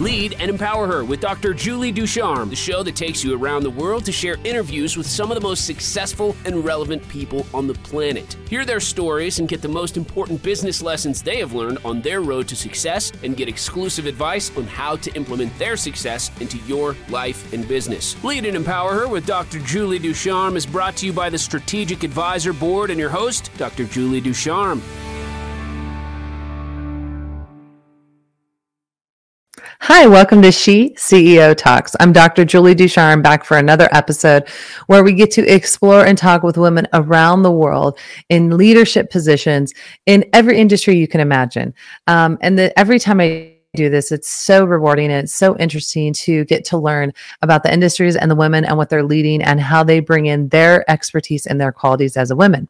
Lead and Empower Her with Dr. Julie Ducharme, the show that takes you around the world to share interviews with some of the most successful and relevant people on the planet. Hear their stories and get the most important business lessons they have learned on their road to success and get exclusive advice on how to implement their success into your life and business. Lead and Empower Her with Dr. Julie Ducharme is brought to you by the Strategic Advisor Board and your host, Dr. Julie Ducharme. Hi, welcome to She CEO Talks. I'm Dr. Julie Ducharme back for another episode where we get to explore and talk with women around the world in leadership positions in every industry you can imagine. Um, and the, every time I do this. It's so rewarding and it's so interesting to get to learn about the industries and the women and what they're leading and how they bring in their expertise and their qualities as a woman.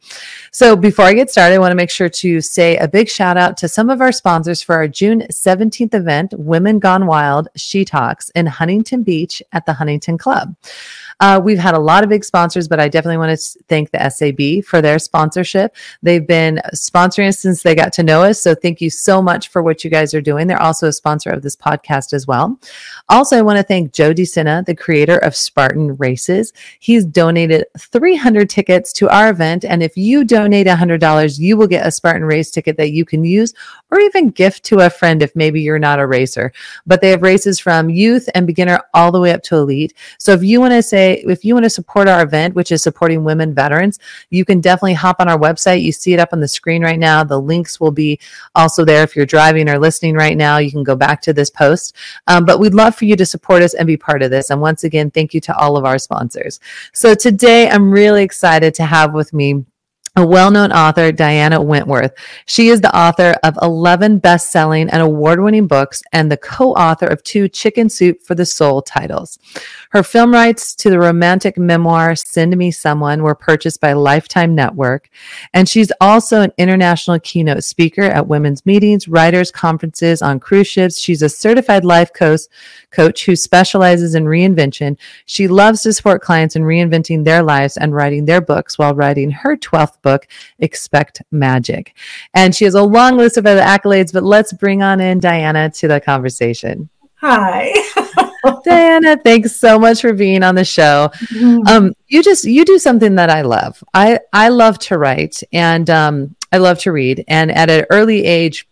So before I get started, I want to make sure to say a big shout out to some of our sponsors for our June 17th event, Women Gone Wild She Talks in Huntington Beach at the Huntington Club. Uh, we've had a lot of big sponsors, but I definitely want to thank the SAB for their sponsorship. They've been sponsoring us since they got to know us. So thank you so much for what you guys are doing. They're also a sponsor of this podcast as well. Also, I want to thank Joe DeSena, the creator of Spartan Races. He's donated 300 tickets to our event. And if you donate $100, you will get a Spartan race ticket that you can use or even gift to a friend if maybe you're not a racer. But they have races from youth and beginner all the way up to elite. So if you want to say, if you want to support our event, which is supporting women veterans, you can definitely hop on our website. You see it up on the screen right now. The links will be also there if you're driving or listening right now. You can go back to this post. Um, but we'd love for you to support us and be part of this. And once again, thank you to all of our sponsors. So today, I'm really excited to have with me a well known author, Diana Wentworth. She is the author of 11 best selling and award winning books and the co author of two Chicken Soup for the Soul titles. Her film rights to the romantic memoir Send Me Someone were purchased by Lifetime Network. And she's also an international keynote speaker at women's meetings, writers' conferences, on cruise ships. She's a certified life coach, coach who specializes in reinvention. She loves to support clients in reinventing their lives and writing their books while writing her 12th book, Expect Magic. And she has a long list of other accolades, but let's bring on in Diana to the conversation. Hi. Diana, thanks so much for being on the show. Mm-hmm. Um, you just you do something that I love. I I love to write and um, I love to read. And at an early age,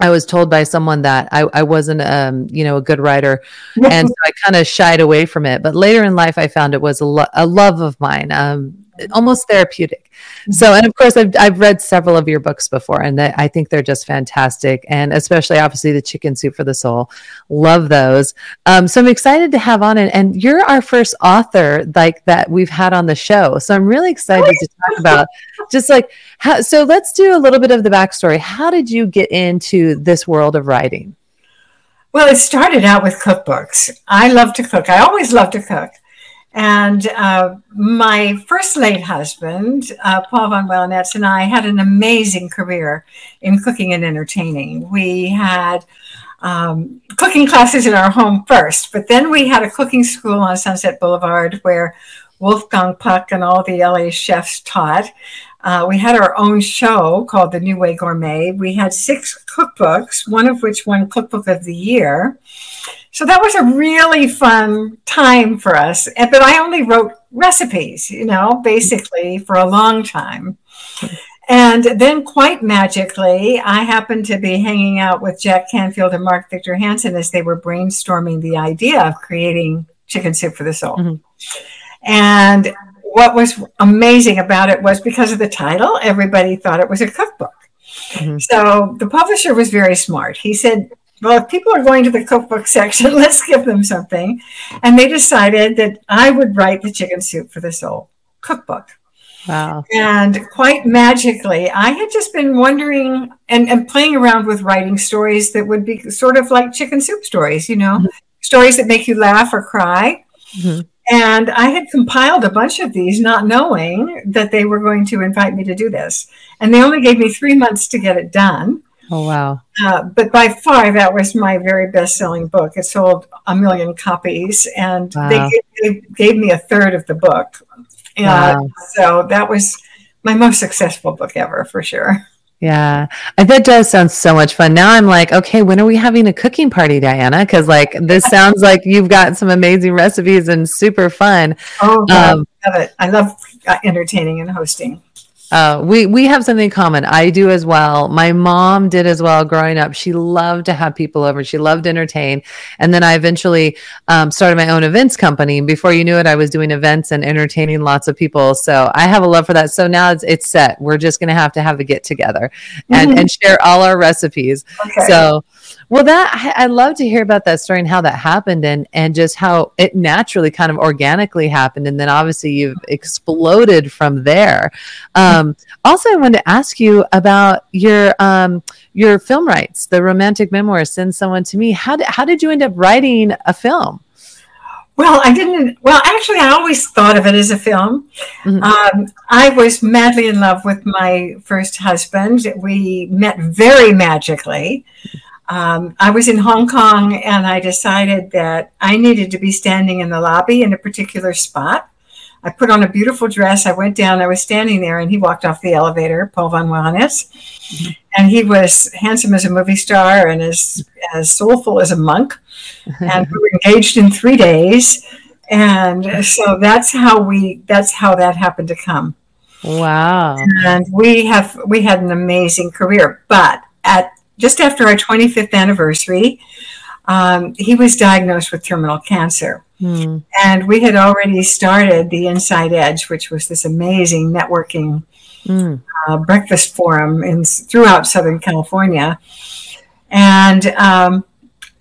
I was told by someone that I, I wasn't, um, you know, a good writer, and so I kind of shied away from it. But later in life, I found it was a, lo- a love of mine. Um, almost therapeutic. So, and of course, I've, I've read several of your books before, and I think they're just fantastic. And especially, obviously, the Chicken Soup for the Soul. Love those. Um, so I'm excited to have on it. And you're our first author like that we've had on the show. So I'm really excited to talk about just like how. So let's do a little bit of the backstory. How did you get into this world of writing? Well, it started out with cookbooks. I love to cook. I always love to cook. And uh, my first late husband, uh, Paul von Welanetz, and I had an amazing career in cooking and entertaining. We had um, cooking classes in our home first, but then we had a cooking school on Sunset Boulevard where Wolfgang Puck and all the LA chefs taught. Uh, we had our own show called The New Way Gourmet. We had six cookbooks, one of which won Cookbook of the Year. So that was a really fun time for us. But I only wrote recipes, you know, basically for a long time. And then, quite magically, I happened to be hanging out with Jack Canfield and Mark Victor Hansen as they were brainstorming the idea of creating Chicken Soup for the Soul. Mm-hmm. And what was amazing about it was because of the title, everybody thought it was a cookbook. Mm-hmm. So the publisher was very smart. He said, well, if people are going to the cookbook section, let's give them something. And they decided that I would write the Chicken Soup for the Soul cookbook. Wow. And quite magically, I had just been wondering and, and playing around with writing stories that would be sort of like chicken soup stories, you know, mm-hmm. stories that make you laugh or cry. Mm-hmm. And I had compiled a bunch of these, not knowing that they were going to invite me to do this. And they only gave me three months to get it done. Oh, wow. Uh, but by far, that was my very best selling book. It sold a million copies, and wow. they, gave, they, gave, me a third of the book. Uh, wow. So that was my most successful book ever, for sure. Yeah, that does sound so much fun. Now I'm like, okay, when are we having a cooking party, Diana? Because like this sounds like you've got some amazing recipes and super fun. Oh, God, um, I love it. I love uh, entertaining and hosting. Uh, we we have something in common. I do as well. My mom did as well growing up. She loved to have people over. She loved to entertain. And then I eventually um, started my own events company. Before you knew it, I was doing events and entertaining lots of people. So I have a love for that. So now it's, it's set. We're just going to have to have a get together and, mm-hmm. and share all our recipes. Okay. So well, that I, I love to hear about that story and how that happened, and and just how it naturally, kind of organically happened, and then obviously you've exploded from there. Um, also, I wanted to ask you about your um, your film rights, the romantic memoir. Send someone to me. How did how did you end up writing a film? Well, I didn't. Well, actually, I always thought of it as a film. Mm-hmm. Um, I was madly in love with my first husband. We met very magically um, I was in Hong Kong and I decided that I needed to be standing in the lobby in a particular spot. I put on a beautiful dress. I went down. I was standing there, and he walked off the elevator, Paul von Welanetz, mm-hmm. and he was handsome as a movie star and as as soulful as a monk. and we were engaged in three days, and so that's how we. That's how that happened to come. Wow! And we have we had an amazing career, but at just after our 25th anniversary, um, he was diagnosed with terminal cancer. Hmm. And we had already started the Inside Edge, which was this amazing networking hmm. uh, breakfast forum in, throughout Southern California. And um,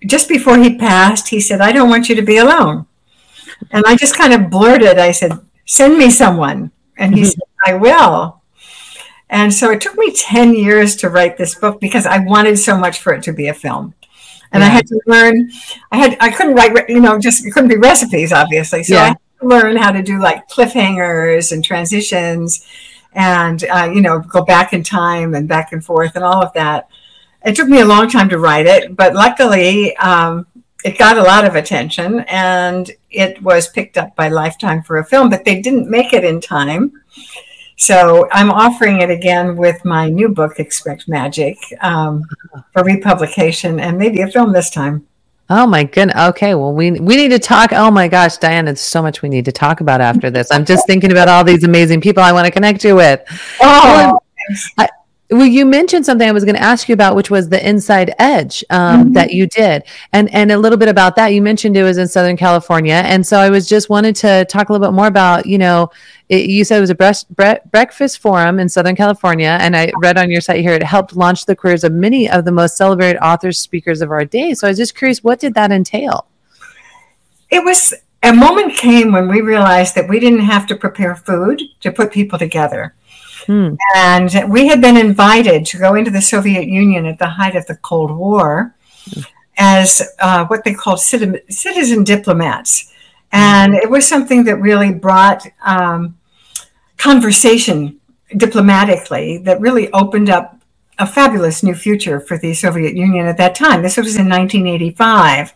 just before he passed, he said, I don't want you to be alone. And I just kind of blurted, I said, Send me someone. And he said, I will. And so it took me 10 years to write this book because I wanted so much for it to be a film. And yeah. I had to learn, I had, I couldn't write, you know, just, it couldn't be recipes, obviously. So yeah. I had to learn how to do like cliffhangers and transitions and, uh, you know, go back in time and back and forth and all of that. It took me a long time to write it, but luckily, um, it got a lot of attention and it was picked up by Lifetime for a film, but they didn't make it in time. So I'm offering it again with my new book, Expect Magic, um, for republication and maybe a film this time. Oh my goodness. Okay. Well, we we need to talk. Oh my gosh, Diana, there's so much we need to talk about after this. I'm just thinking about all these amazing people I want to connect you with. Oh, I, well, you mentioned something I was going to ask you about, which was the Inside Edge um, mm-hmm. that you did, and and a little bit about that. You mentioned it was in Southern California, and so I was just wanted to talk a little bit more about, you know, it, you said it was a breast, bre- breakfast forum in Southern California, and I read on your site here it helped launch the careers of many of the most celebrated authors, speakers of our day. So I was just curious, what did that entail? It was a moment came when we realized that we didn't have to prepare food to put people together Hmm. And we had been invited to go into the Soviet Union at the height of the Cold War as uh, what they called citizen diplomats. And it was something that really brought um, conversation diplomatically that really opened up a fabulous new future for the Soviet Union at that time. This was in 1985.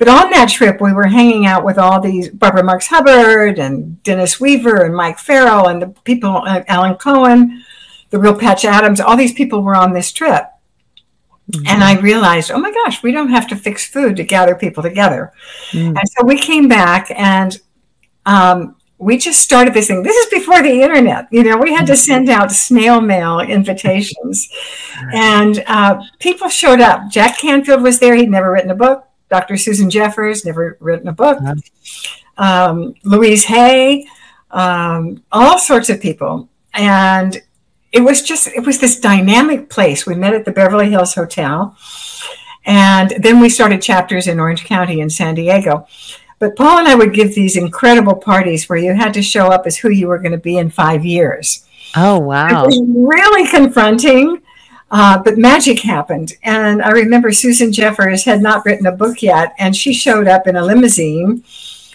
But on that trip, we were hanging out with all these Barbara Marx Hubbard and Dennis Weaver and Mike Farrell and the people, Alan Cohen, the real Patch Adams. All these people were on this trip. Mm-hmm. And I realized, oh my gosh, we don't have to fix food to gather people together. Mm-hmm. And so we came back and um, we just started this thing. This is before the internet. You know, we had to mm-hmm. send out snail mail invitations, and uh, people showed up. Jack Canfield was there. He'd never written a book. Dr. Susan Jeffers, never written a book, um, Louise Hay, um, all sorts of people. And it was just, it was this dynamic place. We met at the Beverly Hills Hotel. And then we started chapters in Orange County and San Diego. But Paul and I would give these incredible parties where you had to show up as who you were going to be in five years. Oh, wow. It was really confronting. Uh, but magic happened. And I remember Susan Jeffers had not written a book yet, and she showed up in a limousine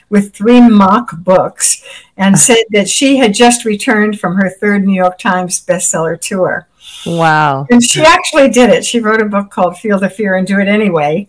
with three mock books and said that she had just returned from her third New York Times bestseller tour. Wow. And she actually did it. She wrote a book called Feel the Fear and Do It Anyway.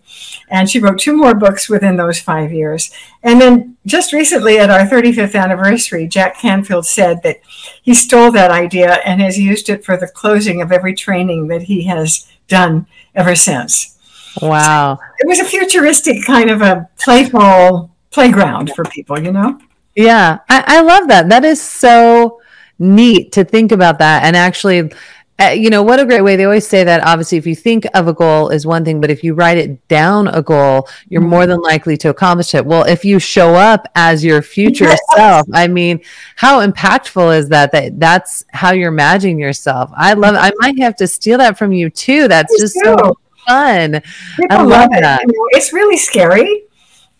And she wrote two more books within those five years. And then just recently at our 35th anniversary, Jack Canfield said that he stole that idea and has used it for the closing of every training that he has done ever since. Wow. So it was a futuristic kind of a playful playground for people, you know? Yeah. I, I love that. That is so neat to think about that and actually uh, you know what a great way they always say that obviously if you think of a goal is one thing but if you write it down a goal you're more than likely to accomplish it. Well if you show up as your future yes. self i mean how impactful is that that that's how you're imagining yourself. I love i might have to steal that from you too. That's just so fun. People i love, love that. it. it's really scary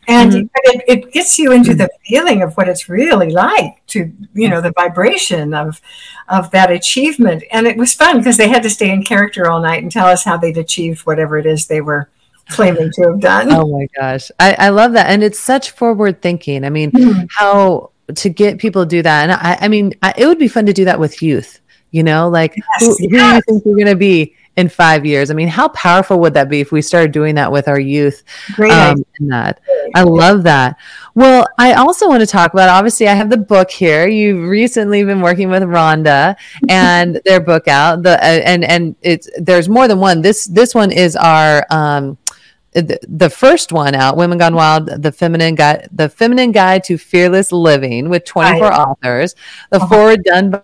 and mm-hmm. it, it gets you into the feeling of what it's really like to you know the vibration of of that achievement. And it was fun because they had to stay in character all night and tell us how they'd achieved whatever it is they were claiming to have done. Oh my gosh. I, I love that. And it's such forward thinking. I mean mm-hmm. how to get people to do that. And i, I mean I, it would be fun to do that with youth you know like yes, who, yes. who do you think you're going to be in five years. I mean, how powerful would that be if we started doing that with our youth? Great. Um, that. I love that. Well, I also want to talk about obviously I have the book here. You've recently been working with Rhonda and their book out. The uh, and and it's there's more than one. This this one is our um the, the first one out, Women Gone Wild, the feminine guide, the feminine guide to fearless living with 24 right. authors. The uh-huh. forward done by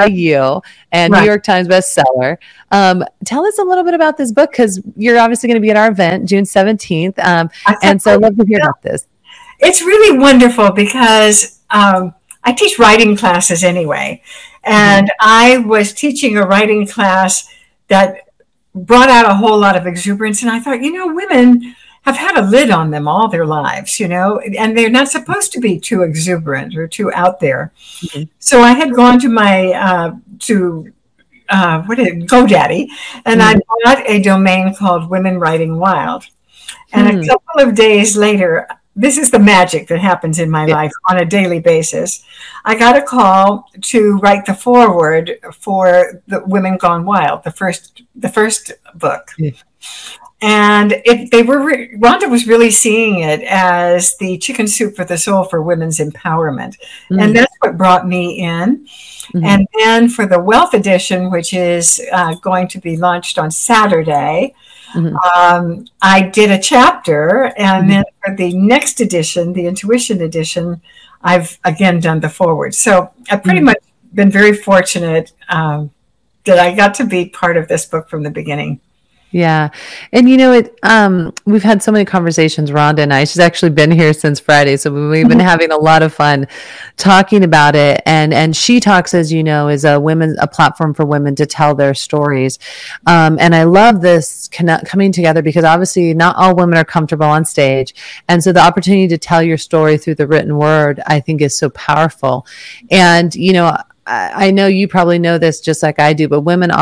by you and right. New York Times bestseller. Um, tell us a little bit about this book because you're obviously going to be at our event June 17th. Um, and so I'd love to hear about this. It's really wonderful because um, I teach writing classes anyway. And mm-hmm. I was teaching a writing class that brought out a whole lot of exuberance. And I thought, you know, women have had a lid on them all their lives, you know, and they're not supposed to be too exuberant or too out there. Mm-hmm. So I had gone to my uh, to uh, what is it, GoDaddy, and mm-hmm. I bought a domain called Women Writing Wild. And mm-hmm. a couple of days later, this is the magic that happens in my yeah. life on a daily basis. I got a call to write the foreword for the Women Gone Wild, the first the first book. And it, they were re- Rhonda was really seeing it as the chicken soup for the soul for women's empowerment, mm-hmm. and that's what brought me in. Mm-hmm. And then for the wealth edition, which is uh, going to be launched on Saturday, mm-hmm. um, I did a chapter, and mm-hmm. then for the next edition, the intuition edition, I've again done the forward. So I've pretty mm-hmm. much been very fortunate um, that I got to be part of this book from the beginning. Yeah. And you know, it um we've had so many conversations, Rhonda and I. She's actually been here since Friday. So we've been mm-hmm. having a lot of fun talking about it. And and she talks, as you know, is a women a platform for women to tell their stories. Um, and I love this connect, coming together because obviously not all women are comfortable on stage. And so the opportunity to tell your story through the written word, I think is so powerful. And, you know, I know you probably know this just like I do, but women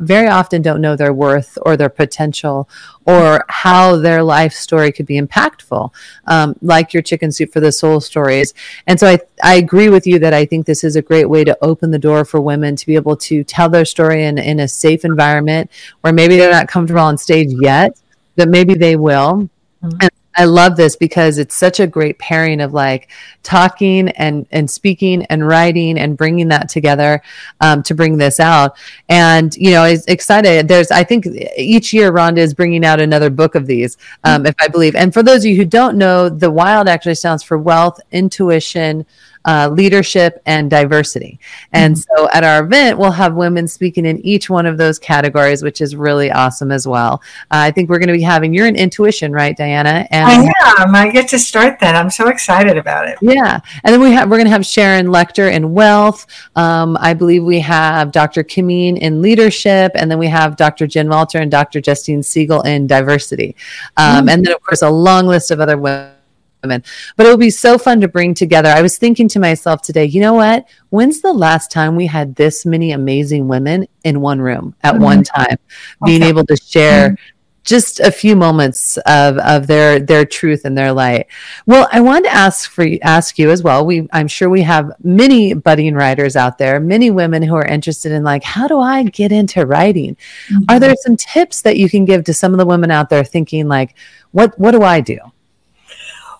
very often don't know their worth or their potential or how their life story could be impactful, um, like your chicken soup for the soul stories. And so I, I agree with you that I think this is a great way to open the door for women to be able to tell their story in, in a safe environment where maybe they're not comfortable on stage yet, but maybe they will. Mm-hmm. And I love this because it's such a great pairing of like talking and and speaking and writing and bringing that together um, to bring this out. And you know, is excited. There's I think each year Rhonda is bringing out another book of these, um, mm-hmm. if I believe. And for those of you who don't know, the Wild actually stands for Wealth, Intuition uh, leadership, and diversity. And mm-hmm. so at our event, we'll have women speaking in each one of those categories, which is really awesome as well. Uh, I think we're going to be having, you're in intuition, right, Diana? And I am. I get to start that. I'm so excited about it. Yeah. And then we have, we're going to have Sharon Lechter in wealth. Um, I believe we have Dr. Kimeen in leadership. And then we have Dr. Jen Walter and Dr. Justine Siegel in diversity. Um, mm-hmm. And then, of course, a long list of other women women. But it'll be so fun to bring together. I was thinking to myself today, you know what? When's the last time we had this many amazing women in one room at mm-hmm. one time, being okay. able to share mm-hmm. just a few moments of, of their their truth and their light. Well, I wanted to ask for ask you as well. We I'm sure we have many budding writers out there, many women who are interested in like, how do I get into writing? Mm-hmm. Are there some tips that you can give to some of the women out there thinking like, what what do I do?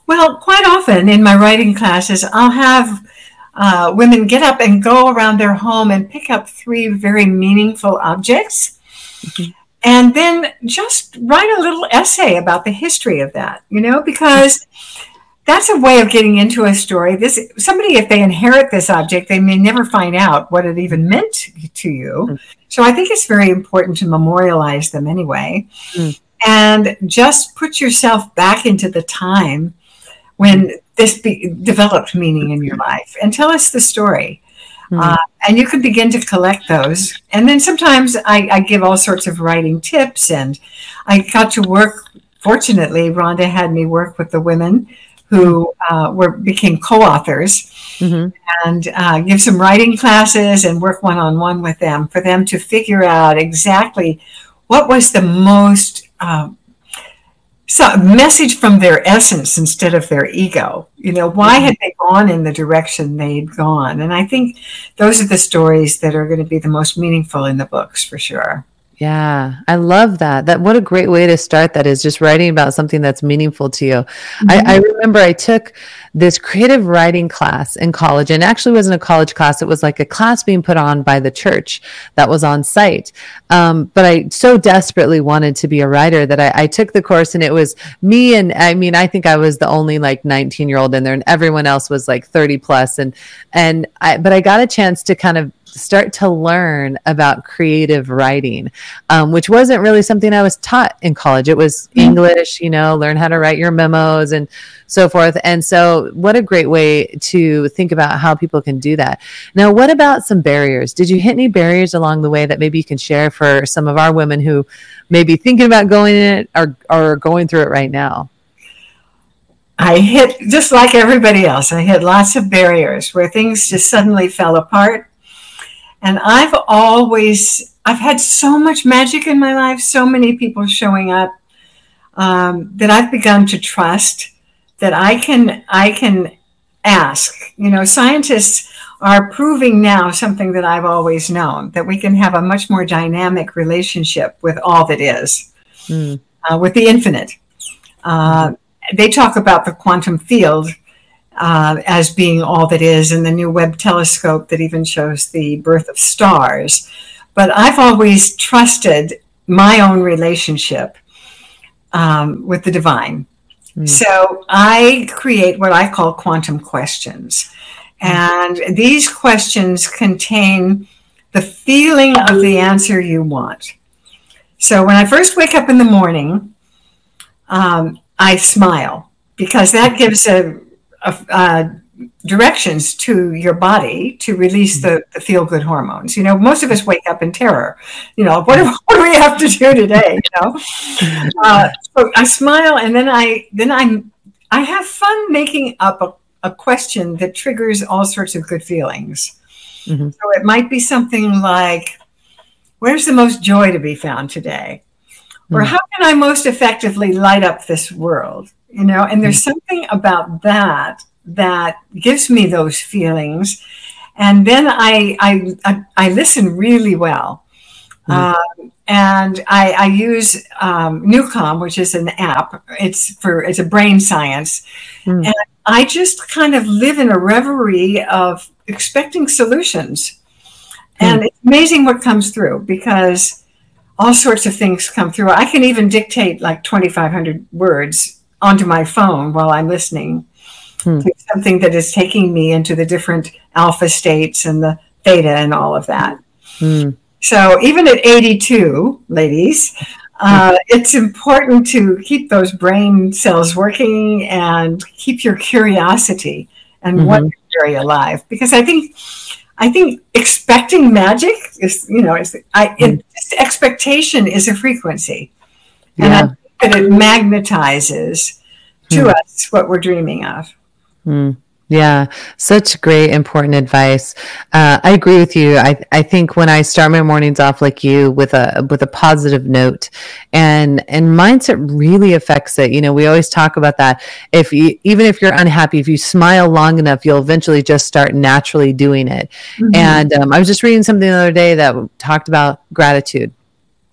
Well, quite often in my writing classes, I'll have uh, women get up and go around their home and pick up three very meaningful objects. Mm-hmm and then just write a little essay about the history of that you know because that's a way of getting into a story this somebody if they inherit this object they may never find out what it even meant to you mm. so i think it's very important to memorialize them anyway mm. and just put yourself back into the time when this be, developed meaning in your life and tell us the story Mm. Uh, and you can begin to collect those. And then sometimes I, I, give all sorts of writing tips. And I got to work, fortunately, Rhonda had me work with the women who uh, were became co-authors mm-hmm. and uh, give some writing classes and work one-on-one with them for them to figure out exactly what was the most um, so message from their essence instead of their ego. You know why mm-hmm. had they gone in the direction they'd gone? And i think those are the stories that are going to be the most meaningful in the books for sure yeah, I love that. That what a great way to start that is just writing about something that's meaningful to you. Mm-hmm. I, I, remember I took this creative writing class in college, and actually wasn't a college class. It was like a class being put on by the church that was on site. Um, but I so desperately wanted to be a writer that I, I took the course, and it was me and I mean I think I was the only like 19 year old in there, and everyone else was like 30 plus, and and I but I got a chance to kind of start to learn about creative writing, um, which wasn't really something I was taught in college. It was mm-hmm. English, you know, learn how to write your memos and so forth. And so, what a great way to think about how people can do that. Now, what about some barriers? Did you hit any barriers along the way that maybe you can share for some of our women who may be thinking about going in it or, or going through it right now? I hit just like everybody else. I hit lots of barriers where things just suddenly fell apart. And I've always, I've had so much magic in my life, so many people showing up um, that I've begun to trust that I can, I can ask. You know, scientists are proving now something that I've always known that we can have a much more dynamic relationship with all that is, mm. uh, with the infinite. Uh, they talk about the quantum field uh, as being all that is, and the new Webb telescope that even shows the birth of stars. But I've always trusted my own relationship um, with the divine. Mm. So I create what I call quantum questions. And these questions contain the feeling of the answer you want. So when I first wake up in the morning, um, I smile because that gives a uh, directions to your body to release the, the feel good hormones. You know, most of us wake up in terror. You know, what, what do we have to do today? You know, uh, so I smile and then I then I'm I have fun making up a, a question that triggers all sorts of good feelings. Mm-hmm. So it might be something like, "Where's the most joy to be found today?" Or mm-hmm. how can I most effectively light up this world? You know and there's mm. something about that that gives me those feelings and then i i i, I listen really well mm. um, and I, I use um, NuCalm, which is an app. It's for it's a brain science, mm. and I just kind of live in a reverie of expecting solutions. And mm. it's amazing what comes through because all sorts of things come through. I can even dictate like 2,500 words onto my phone while I'm listening hmm. to something that is taking me into the different alpha states and the theta and all of that. Hmm. So even at 82, ladies, uh, it's important to keep those brain cells working and keep your curiosity and mm-hmm. what very alive. Because I think, I think expecting magic is, you know, is I it, hmm. expectation is a frequency, and yeah. I that it magnetizes to mm. us what we're dreaming of. Mm. Yeah, such great, important advice. Uh, I agree with you. I, I think when I start my mornings off like you with a with a positive note, and and mindset really affects it. You know, we always talk about that. If you even if you're unhappy, if you smile long enough, you'll eventually just start naturally doing it. Mm-hmm. And um, I was just reading something the other day that talked about gratitude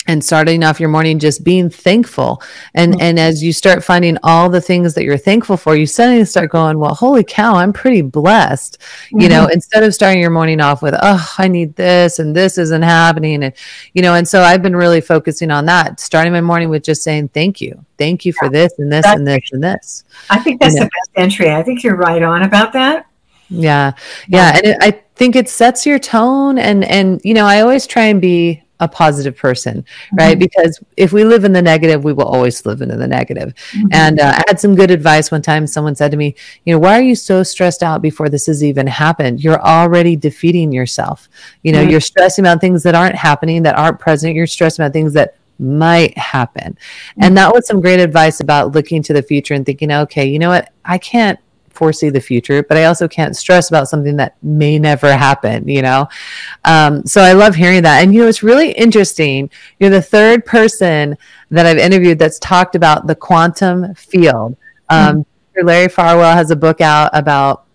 and starting off your morning just being thankful and mm-hmm. and as you start finding all the things that you're thankful for you suddenly start going well holy cow i'm pretty blessed mm-hmm. you know mm-hmm. instead of starting your morning off with oh i need this and this isn't happening and you know and so i've been really focusing on that starting my morning with just saying thank you thank you for this and this that's, and this and this i think that's you know? the best entry i think you're right on about that yeah yeah, yeah. and it, i think it sets your tone and and you know i always try and be a positive person, right? Mm-hmm. Because if we live in the negative, we will always live into the negative. Mm-hmm. And uh, I had some good advice one time. Someone said to me, you know, why are you so stressed out before this has even happened? You're already defeating yourself. You know, mm-hmm. you're stressing about things that aren't happening, that aren't present. You're stressing about things that might happen. And mm-hmm. that was some great advice about looking to the future and thinking, okay, you know what? I can't foresee the future, but I also can't stress about something that may never happen, you know? Um, so I love hearing that. And, you know, it's really interesting. You're the third person that I've interviewed that's talked about the quantum field. Um, mm-hmm. Larry Farwell has a book out about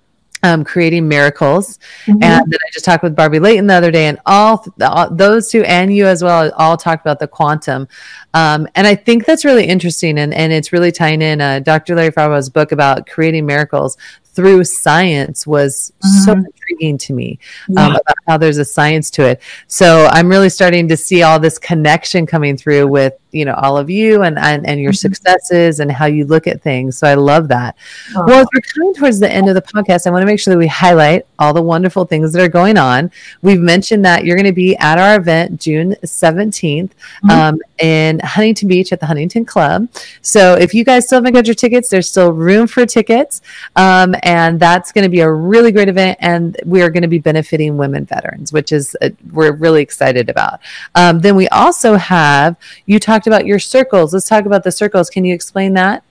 um, creating miracles. Mm-hmm. And then I just talked with Barbie Layton the other day, and all, all, those two and you as well all talked about the quantum. Um, and I think that's really interesting, and, and it's really tying in uh, Dr. Larry Farwell's book about creating miracles through science was mm-hmm. so intriguing to me um, about how there's a science to it. So I'm really starting to see all this connection coming through with you know all of you and and, and your mm-hmm. successes and how you look at things so i love that oh. well as we're coming towards the end of the podcast i want to make sure that we highlight all the wonderful things that are going on we've mentioned that you're going to be at our event june 17th mm-hmm. um, in huntington beach at the huntington club so if you guys still haven't got your tickets there's still room for tickets um, and that's going to be a really great event and we're going to be benefiting women veterans which is uh, we're really excited about um, then we also have you talked about your circles. Let's talk about the circles. Can you explain that?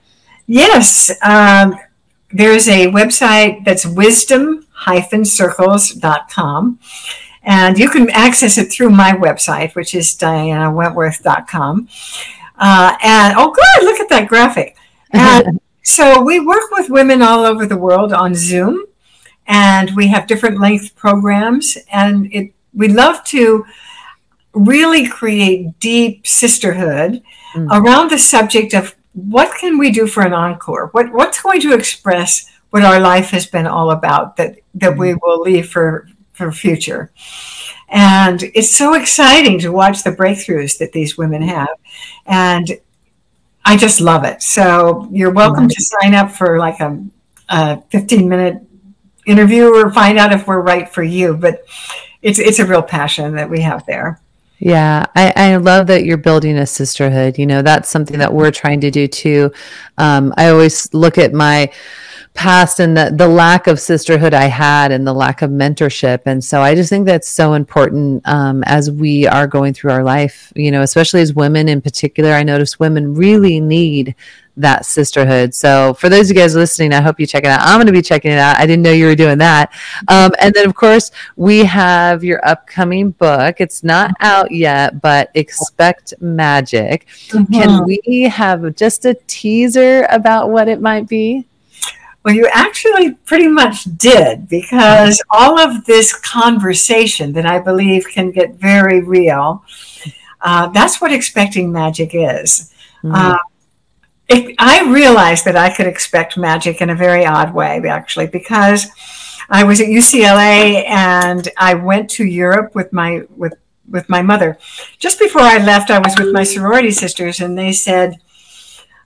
Yes. Um, there's a website that's wisdom-circles.com. And you can access it through my website, which is dianawentworth.com. Uh, and oh, good, look at that graphic. And so we work with women all over the world on Zoom, and we have different length programs. And it, we love to really create deep sisterhood mm-hmm. around the subject of what can we do for an encore? What what's going to express what our life has been all about that that mm-hmm. we will leave for for future. And it's so exciting to watch the breakthroughs that these women mm-hmm. have. And I just love it. So you're welcome to sign up for like a, a 15 minute interview or find out if we're right for you. But it's it's a real passion that we have there. Yeah, I, I love that you're building a sisterhood. You know, that's something that we're trying to do too. Um, I always look at my past and the, the lack of sisterhood I had and the lack of mentorship. And so I just think that's so important um, as we are going through our life, you know, especially as women in particular. I notice women really need that sisterhood. So for those of you guys listening, I hope you check it out. I'm going to be checking it out. I didn't know you were doing that. Um, and then of course we have your upcoming book. It's not out yet, but expect magic. Mm-hmm. Can we have just a teaser about what it might be? Well, you actually pretty much did because all of this conversation that I believe can get very real, uh, that's what expecting magic is. Mm-hmm. Uh, it, I realized that I could expect magic in a very odd way, actually, because I was at UCLA and I went to Europe with my with with my mother. Just before I left, I was with my sorority sisters, and they said,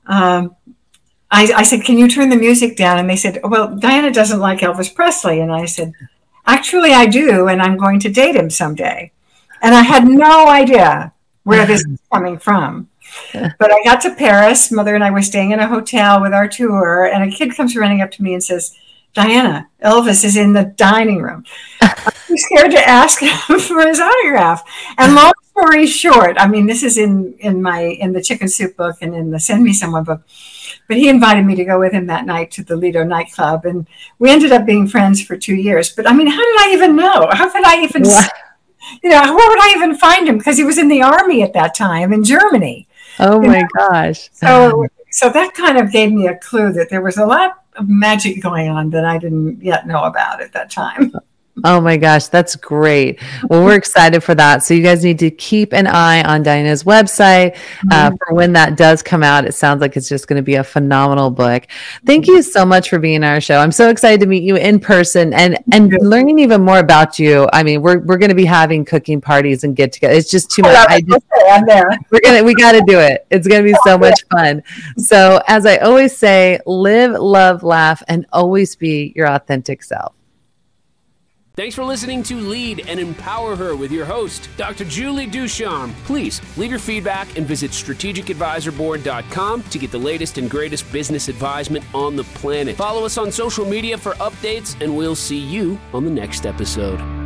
um, I, I said, "Can you turn the music down?" And they said, "Well, Diana doesn't like Elvis Presley," and I said, "Actually, I do, and I'm going to date him someday." And I had no idea where this is coming from but I got to Paris. Mother and I were staying in a hotel with our tour, and a kid comes running up to me and says, Diana, Elvis is in the dining room. I'm scared to ask him for his autograph. And long story short, I mean, this is in in my in the Chicken Soup book and in the Send Me Someone book. but he invited me to go with him that night to the Lido nightclub, and we ended up being friends for two years. But I mean, how did I even know? How could I even, you know, where would I even find him? Because he was in the army at that time in Germany. Oh my know? gosh! So, so that kind of gave me a clue that there was a lot of magic going on that I didn't yet know about at that time. Oh my gosh, that's great. Well, we're excited for that. So, you guys need to keep an eye on Diana's website uh, mm-hmm. for when that does come out. It sounds like it's just going to be a phenomenal book. Thank you so much for being on our show. I'm so excited to meet you in person and and learning even more about you. I mean, we're we're going to be having cooking parties and get together. It's just too much. I just, I'm there. We're gonna we got to do it. It's going to be so much fun. So, as I always say, live, love, laugh, and always be your authentic self. Thanks for listening to Lead and Empower Her with your host, Dr. Julie Ducharme. Please leave your feedback and visit strategicadvisorboard.com to get the latest and greatest business advisement on the planet. Follow us on social media for updates, and we'll see you on the next episode.